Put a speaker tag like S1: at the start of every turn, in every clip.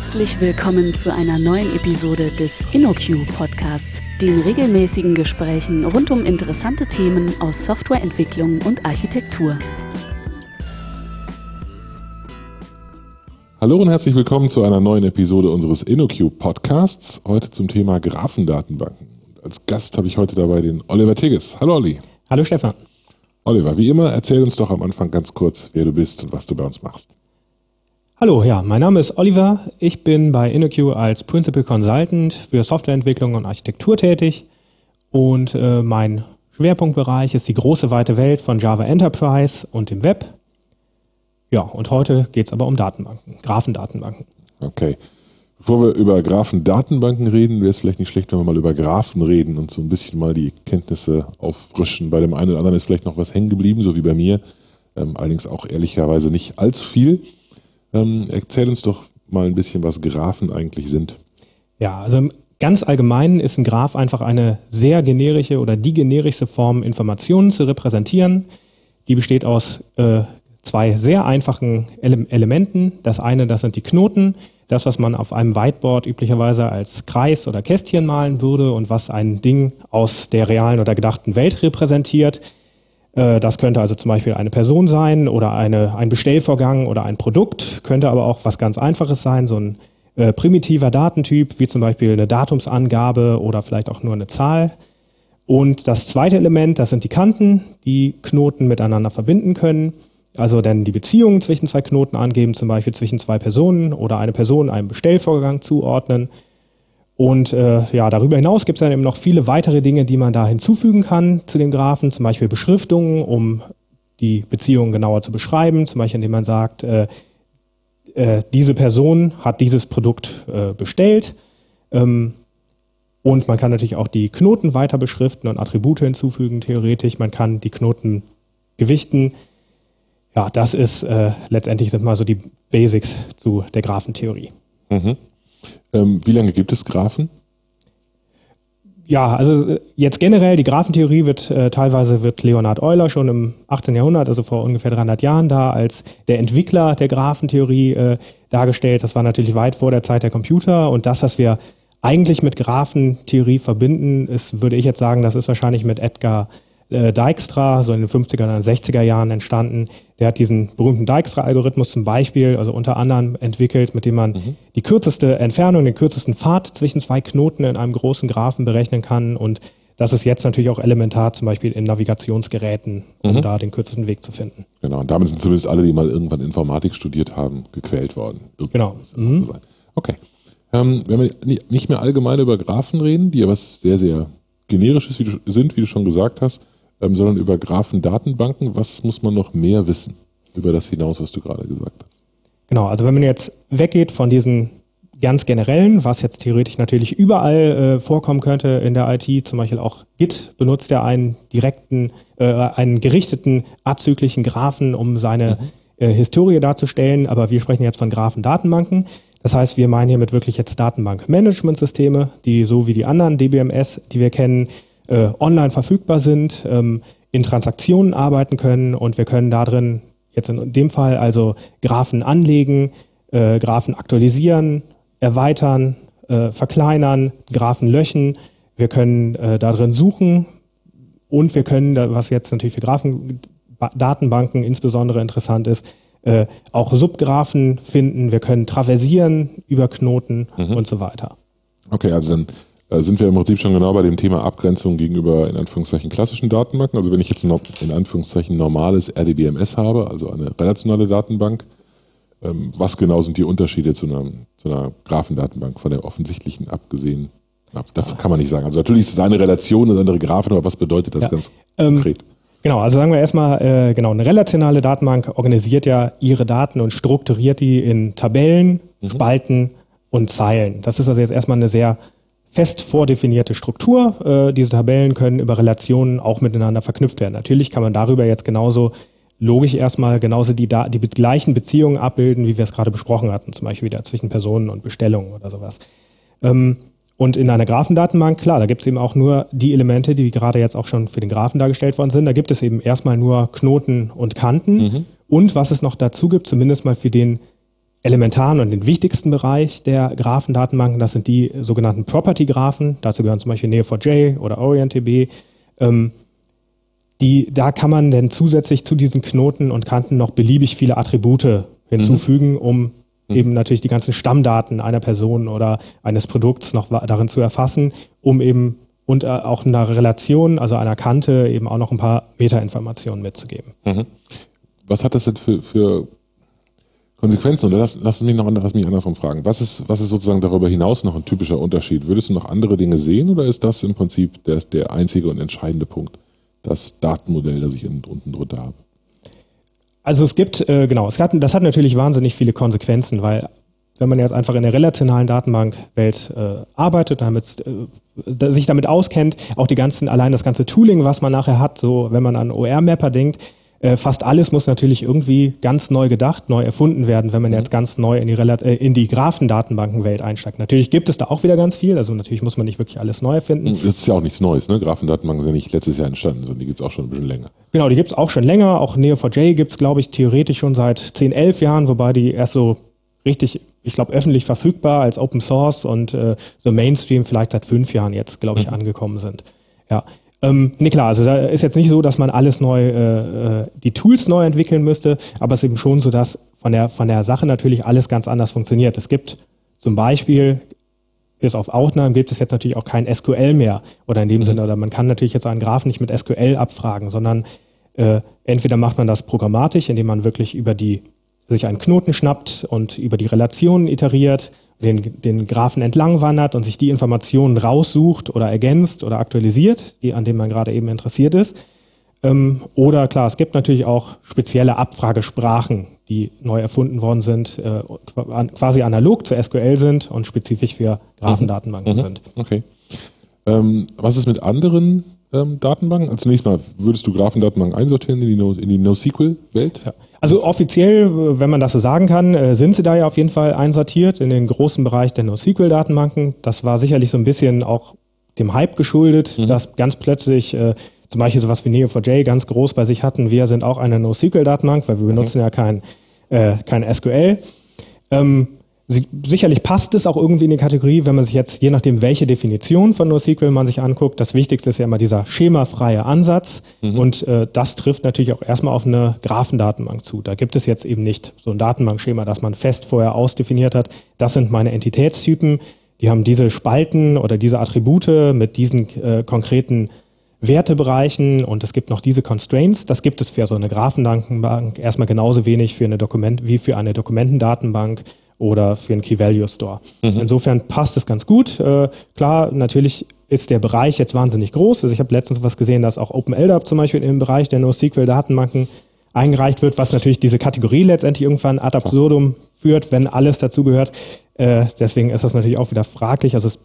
S1: Herzlich willkommen zu einer neuen Episode des InnoQ Podcasts, den regelmäßigen Gesprächen rund um interessante Themen aus Softwareentwicklung und Architektur.
S2: Hallo und herzlich willkommen zu einer neuen Episode unseres InnoQ Podcasts, heute zum Thema Graphendatenbanken. Als Gast habe ich heute dabei den Oliver Tigges. Hallo Olli.
S3: Hallo Stefan.
S2: Oliver, wie immer, erzähl uns doch am Anfang ganz kurz, wer du bist und was du bei uns machst.
S3: Hallo, ja, mein Name ist Oliver. Ich bin bei InnoQ als Principal Consultant für Softwareentwicklung und Architektur tätig und äh, mein Schwerpunktbereich ist die große weite Welt von Java Enterprise und dem Web. Ja, und heute geht es aber um Datenbanken, Graphendatenbanken.
S2: Okay. Bevor wir über Graphendatenbanken reden, wäre es vielleicht nicht schlecht, wenn wir mal über Graphen reden und so ein bisschen mal die Kenntnisse auffrischen. Bei dem einen oder anderen ist vielleicht noch was hängen geblieben, so wie bei mir. Ähm, allerdings auch ehrlicherweise nicht allzu viel. Ähm, erzähl uns doch mal ein bisschen, was Graphen eigentlich sind.
S3: Ja, also ganz allgemein ist ein Graph einfach eine sehr generische oder die generischste Form, Informationen zu repräsentieren. Die besteht aus äh, zwei sehr einfachen Ele Elementen. Das eine, das sind die Knoten, das, was man auf einem Whiteboard üblicherweise als Kreis oder Kästchen malen würde und was ein Ding aus der realen oder gedachten Welt repräsentiert. Äh, das könnte also zum Beispiel eine Person sein oder eine, ein Bestellvorgang oder ein Produkt, könnte aber auch was ganz Einfaches sein, so ein äh, primitiver Datentyp, wie zum Beispiel eine Datumsangabe oder vielleicht auch nur eine Zahl. Und das zweite Element, das sind die Kanten, die Knoten miteinander verbinden können. Also dann die Beziehungen zwischen zwei Knoten angeben, zum Beispiel zwischen zwei Personen oder eine Person einem Bestellvorgang zuordnen und äh, ja, darüber hinaus gibt es dann eben noch viele weitere Dinge, die man da hinzufügen kann zu dem Graphen, zum Beispiel Beschriftungen, um die Beziehung genauer zu beschreiben, zum Beispiel indem man sagt, äh, äh, diese Person hat dieses Produkt äh, bestellt. Ähm, und man kann natürlich auch die Knoten weiter beschriften und Attribute hinzufügen, theoretisch. Man kann die Knoten gewichten. Ja, das ist äh, letztendlich sind mal so die Basics zu der Graphentheorie.
S2: Mhm. Ähm, wie lange gibt es Graphen?
S3: Ja, also äh, jetzt generell, die Graphentheorie wird äh, teilweise wird Leonhard Euler schon im 18. Jahrhundert, also vor ungefähr 300 Jahren da als der Entwickler der Graphentheorie äh, dargestellt. Das war natürlich weit vor der Zeit der Computer und das, was wir eigentlich mit Graphentheorie verbinden, ist, würde ich jetzt sagen, das ist wahrscheinlich mit Edgar äh, Dijkstra, so in den 50er und 60er Jahren entstanden. Der hat diesen berühmten Dijkstra-Algorithmus zum Beispiel, also unter anderem entwickelt, mit dem man mhm. die kürzeste Entfernung, den kürzesten Pfad zwischen zwei Knoten in einem großen Graphen berechnen kann. Und das ist jetzt natürlich auch elementar, zum Beispiel in Navigationsgeräten, um mhm. da den kürzesten Weg zu finden.
S2: Genau, und damit sind zumindest alle, die mal irgendwann Informatik studiert haben, gequält worden.
S3: Genau. Mhm.
S2: Okay. Ähm, wenn wir nicht mehr allgemein über Graphen reden, die ja was sehr, sehr generisches sind, wie du schon gesagt hast, ähm, sondern über Graphendatenbanken. Was muss man noch mehr wissen über das hinaus, was du gerade gesagt hast?
S3: Genau, also wenn man jetzt weggeht von diesen ganz generellen, was jetzt theoretisch natürlich überall äh, vorkommen könnte in der IT, zum Beispiel auch Git benutzt ja einen direkten, äh, einen gerichteten abzüglichen Graphen, um seine mhm. äh, Historie darzustellen, aber wir sprechen jetzt von Graphendatenbanken. Das heißt, wir meinen hiermit wirklich jetzt Datenbankmanagementsysteme, die so wie die anderen DBMS, die wir kennen, äh, online verfügbar sind, ähm, in Transaktionen arbeiten können und wir können darin jetzt in dem Fall also Graphen anlegen, äh, Graphen aktualisieren, erweitern, äh, verkleinern, Graphen löschen. Wir können äh, darin suchen und wir können, was jetzt natürlich für Graphendatenbanken insbesondere interessant ist, äh, auch Subgraphen finden. Wir können traversieren über Knoten mhm. und so weiter.
S2: Okay, also dann sind wir im Prinzip schon genau bei dem Thema Abgrenzung gegenüber in Anführungszeichen klassischen Datenbanken. Also wenn ich jetzt noch in Anführungszeichen normales RDBMS habe, also eine relationale Datenbank, ähm, was genau sind die Unterschiede zu einer, zu einer Graphendatenbank von der offensichtlichen abgesehen? Dafür kann man nicht sagen. Also natürlich ist es eine Relation, eine andere Graphen, aber was bedeutet das ja. ganz ähm, konkret?
S3: Genau, also sagen wir erstmal, äh, genau, eine relationale Datenbank organisiert ja ihre Daten und strukturiert die in Tabellen, mhm. Spalten und Zeilen. Das ist also jetzt erstmal eine sehr fest vordefinierte Struktur. Äh, diese Tabellen können über Relationen auch miteinander verknüpft werden. Natürlich kann man darüber jetzt genauso logisch erstmal genauso die, die gleichen Beziehungen abbilden, wie wir es gerade besprochen hatten, zum Beispiel wieder zwischen Personen und Bestellungen oder sowas. Ähm, und in einer Graphendatenbank, klar, da gibt es eben auch nur die Elemente, die gerade jetzt auch schon für den Graphen dargestellt worden sind. Da gibt es eben erstmal nur Knoten und Kanten. Mhm. Und was es noch dazu gibt, zumindest mal für den elementaren und den wichtigsten Bereich der Graphendatenbanken. Das sind die sogenannten Property-Graphen. Dazu gehören zum Beispiel Neo4j oder OrientDB. Ähm, die, da kann man dann zusätzlich zu diesen Knoten und Kanten noch beliebig viele Attribute hinzufügen, mhm. um mhm. eben natürlich die ganzen Stammdaten einer Person oder eines Produkts noch darin zu erfassen, um eben und äh, auch einer Relation, also einer Kante, eben auch noch ein paar Metainformationen mitzugeben. Mhm.
S2: Was hat das denn für, für Konsequenzen? Oder lass, lass, mich noch lass mich andersrum fragen. Was ist, was ist sozusagen darüber hinaus noch ein typischer Unterschied? Würdest du noch andere Dinge sehen oder ist das im Prinzip der, der einzige und entscheidende Punkt, das Datenmodell, das ich unten drunter habe?
S3: Also es gibt, äh, genau, es hat, das hat natürlich wahnsinnig viele Konsequenzen, weil wenn man jetzt einfach in der relationalen Datenbankwelt äh, arbeitet, damit, äh, sich damit auskennt, auch die ganzen, allein das ganze Tooling, was man nachher hat, so wenn man an OR-Mapper denkt, äh, fast alles muss natürlich irgendwie ganz neu gedacht, neu erfunden werden, wenn man mhm. jetzt ganz neu in die, äh, in die Graphendatenbankenwelt einsteigt. Natürlich gibt es da auch wieder ganz viel, also natürlich muss man nicht wirklich alles neu erfinden.
S2: Das ist ja auch nichts Neues, ne? Graphendatenbanken sind ja nicht letztes Jahr entstanden, sondern die gibt es auch schon ein bisschen länger.
S3: Genau, die gibt es auch schon länger. Auch Neo4j gibt es, glaube ich, theoretisch schon seit 10, 11 Jahren, wobei die erst so richtig, ich glaube, öffentlich verfügbar als Open Source und äh, so Mainstream vielleicht seit fünf Jahren jetzt, glaube ich, mhm. angekommen sind. Ja. Ähm, nee, klar, also da ist jetzt nicht so, dass man alles neu, äh, äh, die Tools neu entwickeln müsste, aber es ist eben schon so, dass von der, von der Sache natürlich alles ganz anders funktioniert. Es gibt zum Beispiel, bis auf Ausnahmen gibt es jetzt natürlich auch kein SQL mehr oder in dem mhm. Sinne, oder man kann natürlich jetzt einen Graphen nicht mit SQL abfragen, sondern äh, entweder macht man das programmatisch, indem man wirklich über die sich einen Knoten schnappt und über die Relationen iteriert, den, den Graphen entlang wandert und sich die Informationen raussucht oder ergänzt oder aktualisiert, die, an denen man gerade eben interessiert ist. Ähm, oder klar, es gibt natürlich auch spezielle Abfragesprachen, die neu erfunden worden sind, äh, quasi analog zu SQL sind und spezifisch für Graphendatenbanken mhm. sind.
S2: Okay. Ähm, was ist mit anderen ähm, Datenbanken? Also zunächst mal, würdest du Graphendatenbanken einsortieren in die, no, in die NoSQL-Welt? Ja.
S3: Also offiziell, wenn man das so sagen kann, äh, sind sie da ja auf jeden Fall einsortiert in den großen Bereich der NoSQL-Datenbanken. Das war sicherlich so ein bisschen auch dem Hype geschuldet, mhm. dass ganz plötzlich äh, zum Beispiel sowas wie Neo4j ganz groß bei sich hatten. Wir sind auch eine NoSQL-Datenbank, weil wir benutzen mhm. ja kein, äh, kein SQL. Ähm, Sicherlich passt es auch irgendwie in die Kategorie, wenn man sich jetzt, je nachdem, welche Definition von NoSQL man sich anguckt, das Wichtigste ist ja immer dieser schemafreie Ansatz. Mhm. Und äh, das trifft natürlich auch erstmal auf eine Graphendatenbank zu. Da gibt es jetzt eben nicht so ein Datenbankschema, das man fest vorher ausdefiniert hat. Das sind meine Entitätstypen. Die haben diese Spalten oder diese Attribute mit diesen äh, konkreten Wertebereichen und es gibt noch diese Constraints. Das gibt es für so eine Graphendatenbank erstmal genauso wenig für eine Dokument wie für eine Dokumentendatenbank oder für einen Key-Value-Store. Mhm. Insofern passt es ganz gut. Äh, klar, natürlich ist der Bereich jetzt wahnsinnig groß. Also ich habe letztens was gesehen, dass auch OpenLDAP zum Beispiel im Bereich der NoSQL-Datenbanken eingereicht wird, was natürlich diese Kategorie letztendlich irgendwann ad absurdum führt, wenn alles dazugehört. Äh, deswegen ist das natürlich auch wieder fraglich. Also es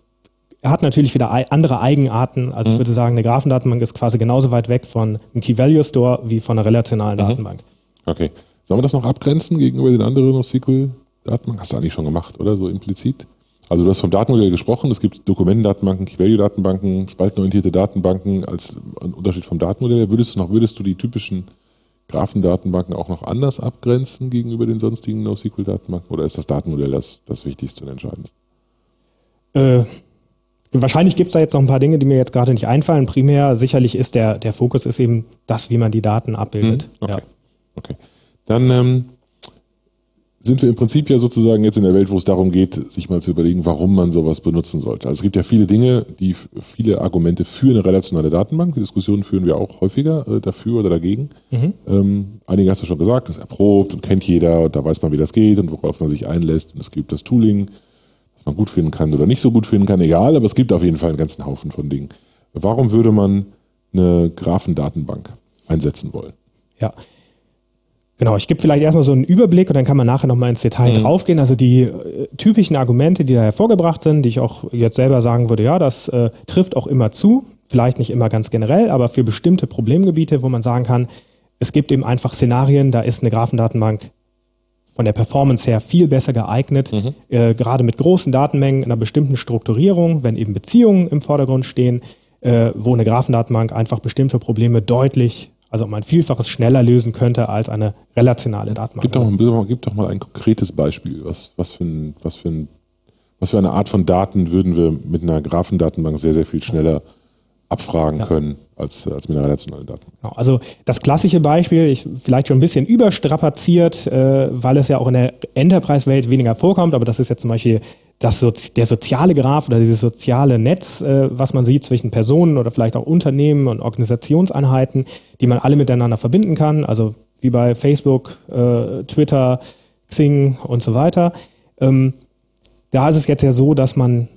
S3: hat natürlich wieder andere Eigenarten. Also mhm. ich würde sagen, eine Graphendatenbank ist quasi genauso weit weg von einem Key-Value-Store wie von einer relationalen mhm. Datenbank.
S2: Okay. Sollen wir das noch abgrenzen gegenüber den anderen NoSQL Datenbank hast du eigentlich schon gemacht, oder? So implizit? Also du hast vom Datenmodell gesprochen, es gibt Dokumentendatenbanken, Key-Value-Datenbanken, spaltenorientierte Datenbanken als Unterschied vom Datenmodell. Würdest du noch, würdest du die typischen Graphendatenbanken auch noch anders abgrenzen gegenüber den sonstigen NoSQL-Datenbanken? Oder ist das Datenmodell das, das Wichtigste und Entscheidendste?
S3: Äh, wahrscheinlich gibt es da jetzt noch ein paar Dinge, die mir jetzt gerade nicht einfallen. Primär sicherlich ist der, der Fokus ist eben das, wie man die Daten abbildet. Hm,
S2: okay. Ja. okay. Dann ähm, sind wir im Prinzip ja sozusagen jetzt in der Welt, wo es darum geht, sich mal zu überlegen, warum man sowas benutzen sollte. Also es gibt ja viele Dinge, die viele Argumente für eine relationale Datenbank. Die Diskussionen führen wir auch häufiger äh, dafür oder dagegen. Mhm. Ähm, einige hast du schon gesagt, das ist erprobt und kennt jeder und da weiß man, wie das geht und worauf man sich einlässt. Und es gibt das Tooling, das man gut finden kann oder nicht so gut finden kann, egal, aber es gibt auf jeden Fall einen ganzen Haufen von Dingen. Warum würde man eine Graphendatenbank einsetzen wollen?
S3: Ja, Genau, ich gebe vielleicht erstmal so einen Überblick und dann kann man nachher nochmal ins Detail mhm. draufgehen. Also die äh, typischen Argumente, die da hervorgebracht sind, die ich auch jetzt selber sagen würde, ja, das äh, trifft auch immer zu. Vielleicht nicht immer ganz generell, aber für bestimmte Problemgebiete, wo man sagen kann, es gibt eben einfach Szenarien, da ist eine Graphendatenbank von der Performance her viel besser geeignet, mhm. äh, gerade mit großen Datenmengen in einer bestimmten Strukturierung, wenn eben Beziehungen im Vordergrund stehen, äh, wo eine Graphendatenbank einfach bestimmte Probleme deutlich also um ein Vielfaches schneller lösen könnte als eine relationale Datenbank.
S2: Gib doch, mal, gib doch mal ein konkretes Beispiel. Was, was, für ein, was, für ein, was für eine Art von Daten würden wir mit einer Graphendatenbank sehr, sehr viel schneller abfragen ja. können als, als einer relationalen Datenbank?
S3: Genau, also das klassische Beispiel, ich vielleicht schon ein bisschen überstrapaziert, äh, weil es ja auch in der Enterprise-Welt weniger vorkommt, aber das ist jetzt zum Beispiel das so, der soziale Graph oder dieses soziale Netz, äh, was man sieht zwischen Personen oder vielleicht auch Unternehmen und Organisationseinheiten, die man alle miteinander verbinden kann, also wie bei Facebook, äh, Twitter, Xing und so weiter. Ähm, da ist es jetzt ja so, dass man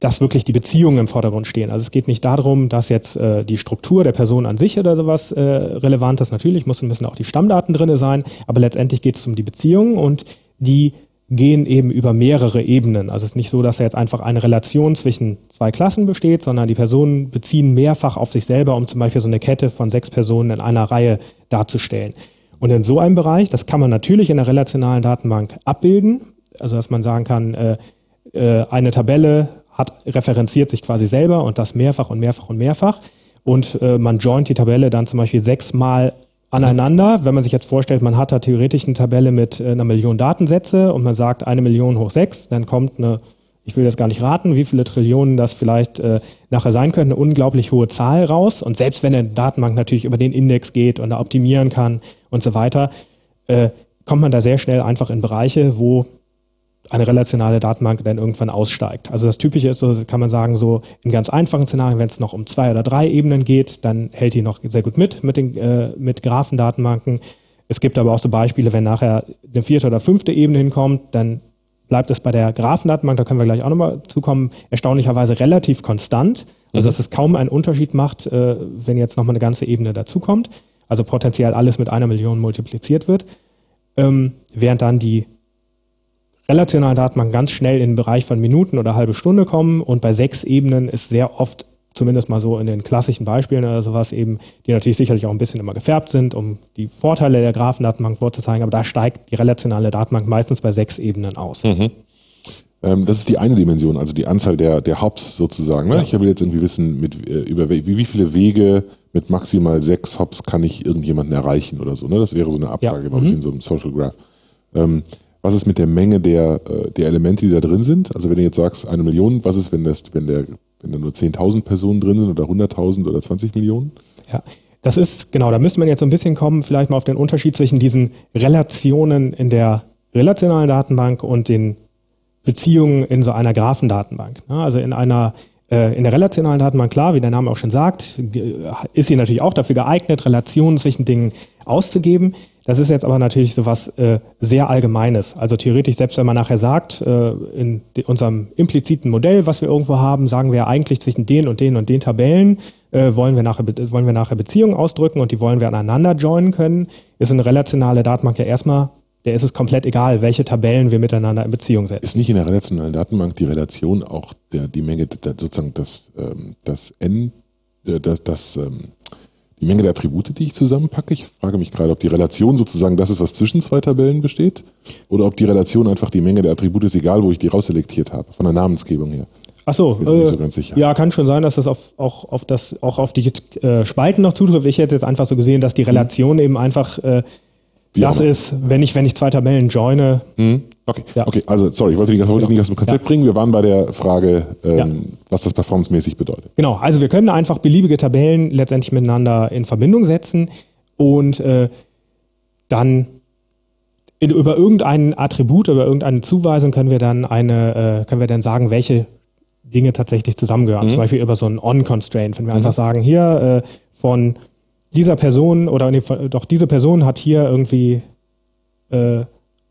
S3: dass wirklich die Beziehungen im Vordergrund stehen. Also es geht nicht darum, dass jetzt äh, die Struktur der Person an sich oder sowas äh, relevant ist. Natürlich müssen, müssen auch die Stammdaten drinne sein, aber letztendlich geht es um die Beziehungen und die gehen eben über mehrere Ebenen. Also es ist nicht so, dass da jetzt einfach eine Relation zwischen zwei Klassen besteht, sondern die Personen beziehen mehrfach auf sich selber, um zum Beispiel so eine Kette von sechs Personen in einer Reihe darzustellen. Und in so einem Bereich, das kann man natürlich in der relationalen Datenbank abbilden, also dass man sagen kann, äh, äh, eine Tabelle hat referenziert sich quasi selber und das mehrfach und mehrfach und mehrfach. Und äh, man joint die Tabelle dann zum Beispiel sechsmal aneinander. Wenn man sich jetzt vorstellt, man hat da theoretisch eine Tabelle mit äh, einer Million Datensätze und man sagt eine Million hoch sechs, dann kommt eine, ich will das gar nicht raten, wie viele Trillionen das vielleicht äh, nachher sein könnte, eine unglaublich hohe Zahl raus. Und selbst wenn eine Datenbank natürlich über den Index geht und da optimieren kann und so weiter, äh, kommt man da sehr schnell einfach in Bereiche, wo eine relationale Datenbank dann irgendwann aussteigt. Also das Typische ist so, kann man sagen, so in ganz einfachen Szenarien, wenn es noch um zwei oder drei Ebenen geht, dann hält die noch sehr gut mit mit den äh, mit Graphendatenbanken. Es gibt aber auch so Beispiele, wenn nachher eine vierte oder fünfte Ebene hinkommt, dann bleibt es bei der Graphendatenbank, da können wir gleich auch nochmal zukommen, erstaunlicherweise relativ konstant. Also mhm. dass es kaum einen Unterschied macht, äh, wenn jetzt nochmal eine ganze Ebene dazukommt. Also potenziell alles mit einer Million multipliziert wird. Ähm, während dann die relationalen Datenbanken ganz schnell in den Bereich von Minuten oder halbe Stunde kommen und bei sechs Ebenen ist sehr oft zumindest mal so in den klassischen Beispielen oder sowas eben, die natürlich sicherlich auch ein bisschen immer gefärbt sind, um die Vorteile der Graphendatenbank vorzuzeigen, aber da steigt die relationale Datenbank meistens bei sechs Ebenen aus. Mhm.
S2: Ähm, das ist die eine Dimension, also die Anzahl der, der Hops sozusagen. Ne? Ja. Ich will jetzt irgendwie wissen, mit, äh, über wie, wie viele Wege mit maximal sechs Hops kann ich irgendjemanden erreichen oder so. Ne? Das wäre so eine Abfrage, ja. mhm. in so einem Social Graph. Ähm, was ist mit der Menge der, äh, der Elemente, die da drin sind? Also wenn du jetzt sagst, eine Million, was ist, wenn, das, wenn, der, wenn da nur 10.000 Personen drin sind oder 100.000 oder 20 Millionen?
S3: Ja, das ist, genau, da müsste man jetzt so ein bisschen kommen, vielleicht mal auf den Unterschied zwischen diesen Relationen in der relationalen Datenbank und den Beziehungen in so einer Graphendatenbank. Also in einer in der relationalen Datenbank, klar, wie der Name auch schon sagt, ist sie natürlich auch dafür geeignet, Relationen zwischen Dingen auszugeben. Das ist jetzt aber natürlich so was äh, sehr Allgemeines. Also theoretisch, selbst wenn man nachher sagt, äh, in unserem impliziten Modell, was wir irgendwo haben, sagen wir eigentlich zwischen den und den und den Tabellen äh, wollen, wir nachher, wollen wir nachher Beziehungen ausdrücken und die wollen wir aneinander joinen können, ist eine relationale Datenbank ja erstmal der ist es komplett egal, welche Tabellen wir miteinander in Beziehung setzen.
S2: Ist nicht in der relationalen Datenbank die Relation auch der, die Menge, der, sozusagen das, ähm, das N, äh, das, das, ähm, die Menge der Attribute, die ich zusammenpacke? Ich frage mich gerade, ob die Relation sozusagen das ist, was zwischen zwei Tabellen besteht, oder ob die Relation einfach die Menge der Attribute ist, egal wo ich die rausselektiert habe, von der Namensgebung her.
S3: Ach so, äh, so ja, kann schon sein, dass das auf, auch auf das auch auf die äh, Spalten noch zutrifft. Ich hätte jetzt einfach so gesehen, dass die. Relation mhm. eben einfach wie das ist, wenn ich, wenn ich zwei Tabellen joine.
S2: Mhm. Okay. Ja. okay, also sorry, ich wollte, nicht, wollte nicht aus dem Konzept ja. bringen. Wir waren bei der Frage, ähm, ja. was das performancemäßig bedeutet.
S3: Genau, also wir können einfach beliebige Tabellen letztendlich miteinander in Verbindung setzen und äh, dann in, über irgendein Attribut, über irgendeine Zuweisung können wir dann eine, äh, können wir dann sagen, welche Dinge tatsächlich zusammengehören. Mhm. Zum Beispiel über so ein On-Constraint, wenn wir mhm. einfach sagen, hier äh, von dieser Person oder nee, doch diese Person hat hier irgendwie äh,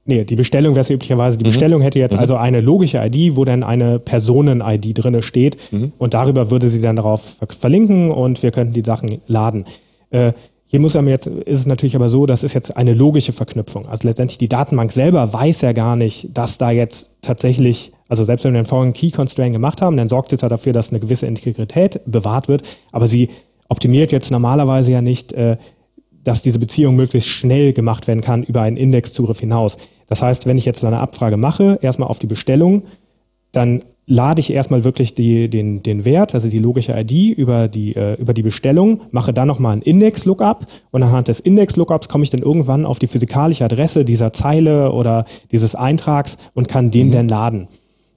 S3: nee, die Bestellung wäre es üblicherweise, die mhm. Bestellung hätte jetzt mhm. also eine logische ID, wo dann eine Personen-ID drinne steht mhm. und darüber würde sie dann darauf verlinken und wir könnten die Sachen laden. Äh, hier muss jetzt, ist es natürlich aber so, das ist jetzt eine logische Verknüpfung. Also letztendlich die Datenbank selber weiß ja gar nicht, dass da jetzt tatsächlich, also selbst wenn wir einen Foreign Key Constraint gemacht haben, dann sorgt sie zwar dafür, dass eine gewisse Integrität bewahrt wird, aber sie optimiert jetzt normalerweise ja nicht, äh, dass diese Beziehung möglichst schnell gemacht werden kann über einen Indexzugriff hinaus. Das heißt, wenn ich jetzt eine Abfrage mache, erstmal auf die Bestellung, dann lade ich erstmal wirklich die, den, den Wert, also die logische ID über die, äh, über die Bestellung, mache dann nochmal einen Index-Lookup und anhand des Index-Lookups komme ich dann irgendwann auf die physikalische Adresse dieser Zeile oder dieses Eintrags und kann den mhm. dann laden.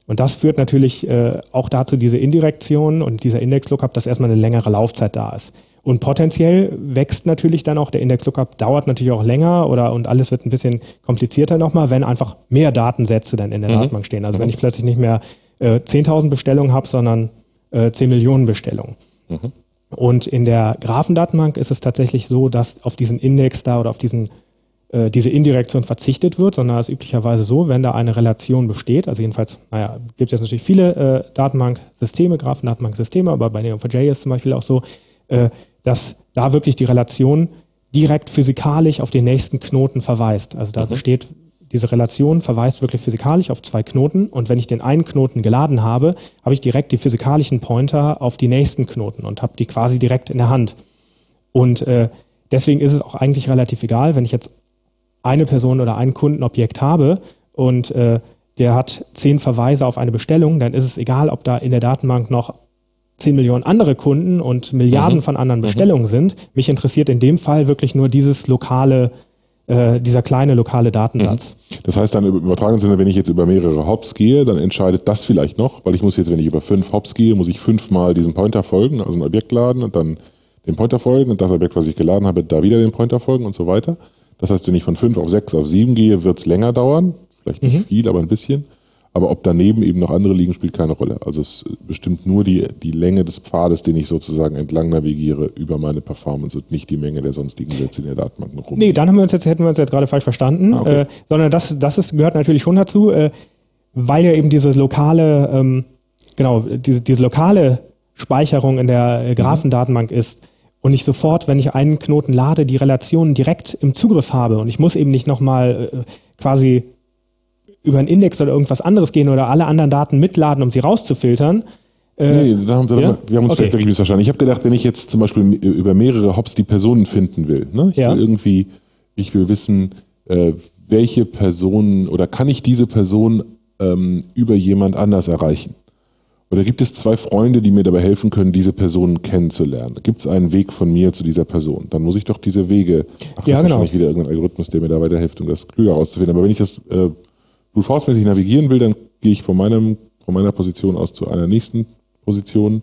S3: Und das führt natürlich äh, auch dazu, diese Indirektion und dieser Index-Lookup, dass erstmal eine längere Laufzeit da ist. Und potenziell wächst natürlich dann auch der Index-Lookup, dauert natürlich auch länger oder und alles wird ein bisschen komplizierter nochmal, wenn einfach mehr Datensätze dann in der mhm. Datenbank stehen. Also mhm. wenn ich plötzlich nicht mehr äh, 10.000 Bestellungen habe, sondern äh, 10 Millionen Bestellungen. Mhm. Und in der Graphendatenbank ist es tatsächlich so, dass auf diesen Index da oder auf diesen, äh, diese Indirektion verzichtet wird, sondern es ist üblicherweise so, wenn da eine Relation besteht, also jedenfalls, naja, gibt es jetzt natürlich viele äh, Datenbanksysteme, Graphendatenbanksysteme, aber bei Neo4j ist zum Beispiel auch so, äh, dass da wirklich die Relation direkt physikalisch auf den nächsten Knoten verweist. Also da mhm. besteht diese Relation verweist wirklich physikalisch auf zwei Knoten und wenn ich den einen Knoten geladen habe, habe ich direkt die physikalischen Pointer auf die nächsten Knoten und habe die quasi direkt in der Hand. Und äh, deswegen ist es auch eigentlich relativ egal, wenn ich jetzt eine Person oder ein Kundenobjekt habe und äh, der hat zehn Verweise auf eine Bestellung, dann ist es egal, ob da in der Datenbank noch 10 Millionen andere Kunden und Milliarden mhm. von anderen mhm. Bestellungen mhm. sind. Mich interessiert in dem Fall wirklich nur dieses lokale äh, dieser kleine lokale Datensatz.
S2: Das heißt dann im übertragenen Sinne, wenn ich jetzt über mehrere Hops gehe, dann entscheidet das vielleicht noch, weil ich muss jetzt, wenn ich über fünf Hops gehe, muss ich fünfmal diesem Pointer folgen, also ein Objekt laden und dann dem Pointer folgen und das Objekt, was ich geladen habe, da wieder dem Pointer folgen und so weiter. Das heißt, wenn ich von fünf auf sechs auf sieben gehe, wird es länger dauern. Vielleicht nicht mhm. viel, aber ein bisschen. Aber ob daneben eben noch andere liegen, spielt keine Rolle. Also es bestimmt nur die, die Länge des Pfades, den ich sozusagen entlang navigiere über meine Performance und nicht die Menge der sonstigen Sätze in der Datenbank
S3: noch rum. Nee, dann haben wir uns jetzt, hätten wir uns jetzt gerade falsch verstanden. Ah, okay. äh, sondern das, das ist, gehört natürlich schon dazu, äh, weil ja eben diese lokale, ähm, genau, diese, diese lokale Speicherung in der äh, Graphendatenbank ist und ich sofort, wenn ich einen Knoten lade, die Relationen direkt im Zugriff habe und ich muss eben nicht nochmal äh, quasi über einen Index oder irgendwas anderes gehen oder alle anderen Daten mitladen, um sie rauszufiltern.
S2: Äh, nee, da haben sie ja? wir haben uns okay. vielleicht wirklich missverstanden. Ich habe gedacht, wenn ich jetzt zum Beispiel über mehrere Hops die Personen finden will, ne? ich ja. will irgendwie, ich will wissen, äh, welche Person oder kann ich diese Person ähm, über jemand anders erreichen? Oder gibt es zwei Freunde, die mir dabei helfen können, diese Person kennenzulernen? Gibt es einen Weg von mir zu dieser Person? Dann muss ich doch diese Wege. Ach, ja, das ist genau. wahrscheinlich wieder irgendein Algorithmus, der mir da weiterhilft, um das klüger herauszufinden. Aber wenn ich das äh, brute force-mäßig navigieren will, dann gehe ich von, meinem, von meiner Position aus zu einer nächsten Position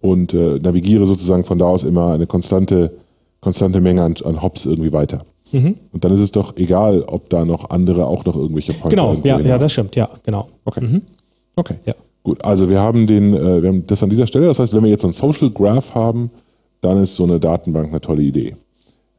S2: und äh, navigiere sozusagen von da aus immer eine konstante, konstante Menge an, an Hops irgendwie weiter. Mhm. Und dann ist es doch egal, ob da noch andere auch noch irgendwelche
S3: Pointer Genau, ja, ja, das stimmt, ja, genau.
S2: Okay. Mhm. Okay. Ja. Gut, also wir haben den, äh, wir haben das an dieser Stelle. Das heißt, wenn wir jetzt so ein Social Graph haben, dann ist so eine Datenbank eine tolle Idee.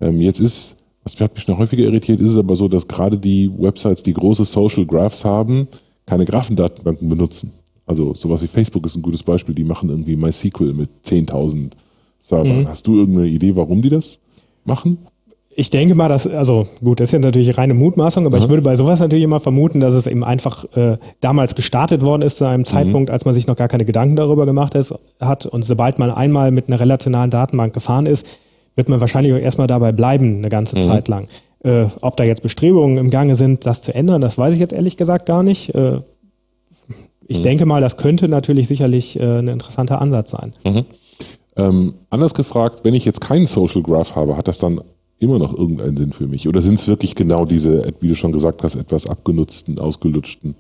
S2: Ähm, jetzt ist was hat mich schon häufiger irritiert, ist es aber so, dass gerade die Websites, die große Social Graphs haben, keine Graphendatenbanken benutzen. Also sowas wie Facebook ist ein gutes Beispiel. Die machen irgendwie MySQL mit 10.000 Servern. Mhm. Hast du irgendeine Idee, warum die das machen?
S3: Ich denke mal, dass, also gut, das ist ja natürlich reine Mutmaßung, aber Aha. ich würde bei sowas natürlich immer vermuten, dass es eben einfach äh, damals gestartet worden ist zu einem mhm. Zeitpunkt, als man sich noch gar keine Gedanken darüber gemacht ist, hat. Und sobald man einmal mit einer relationalen Datenbank gefahren ist, wird man wahrscheinlich auch erstmal dabei bleiben, eine ganze mhm. Zeit lang. Äh, ob da jetzt Bestrebungen im Gange sind, das zu ändern, das weiß ich jetzt ehrlich gesagt gar nicht. Äh, ich mhm. denke mal, das könnte natürlich sicherlich äh, ein interessanter Ansatz sein.
S2: Mhm. Ähm, anders gefragt, wenn ich jetzt keinen Social Graph habe, hat das dann immer noch irgendeinen Sinn für mich? Oder sind es wirklich genau diese, wie du schon gesagt hast, etwas abgenutzten, ausgelutschten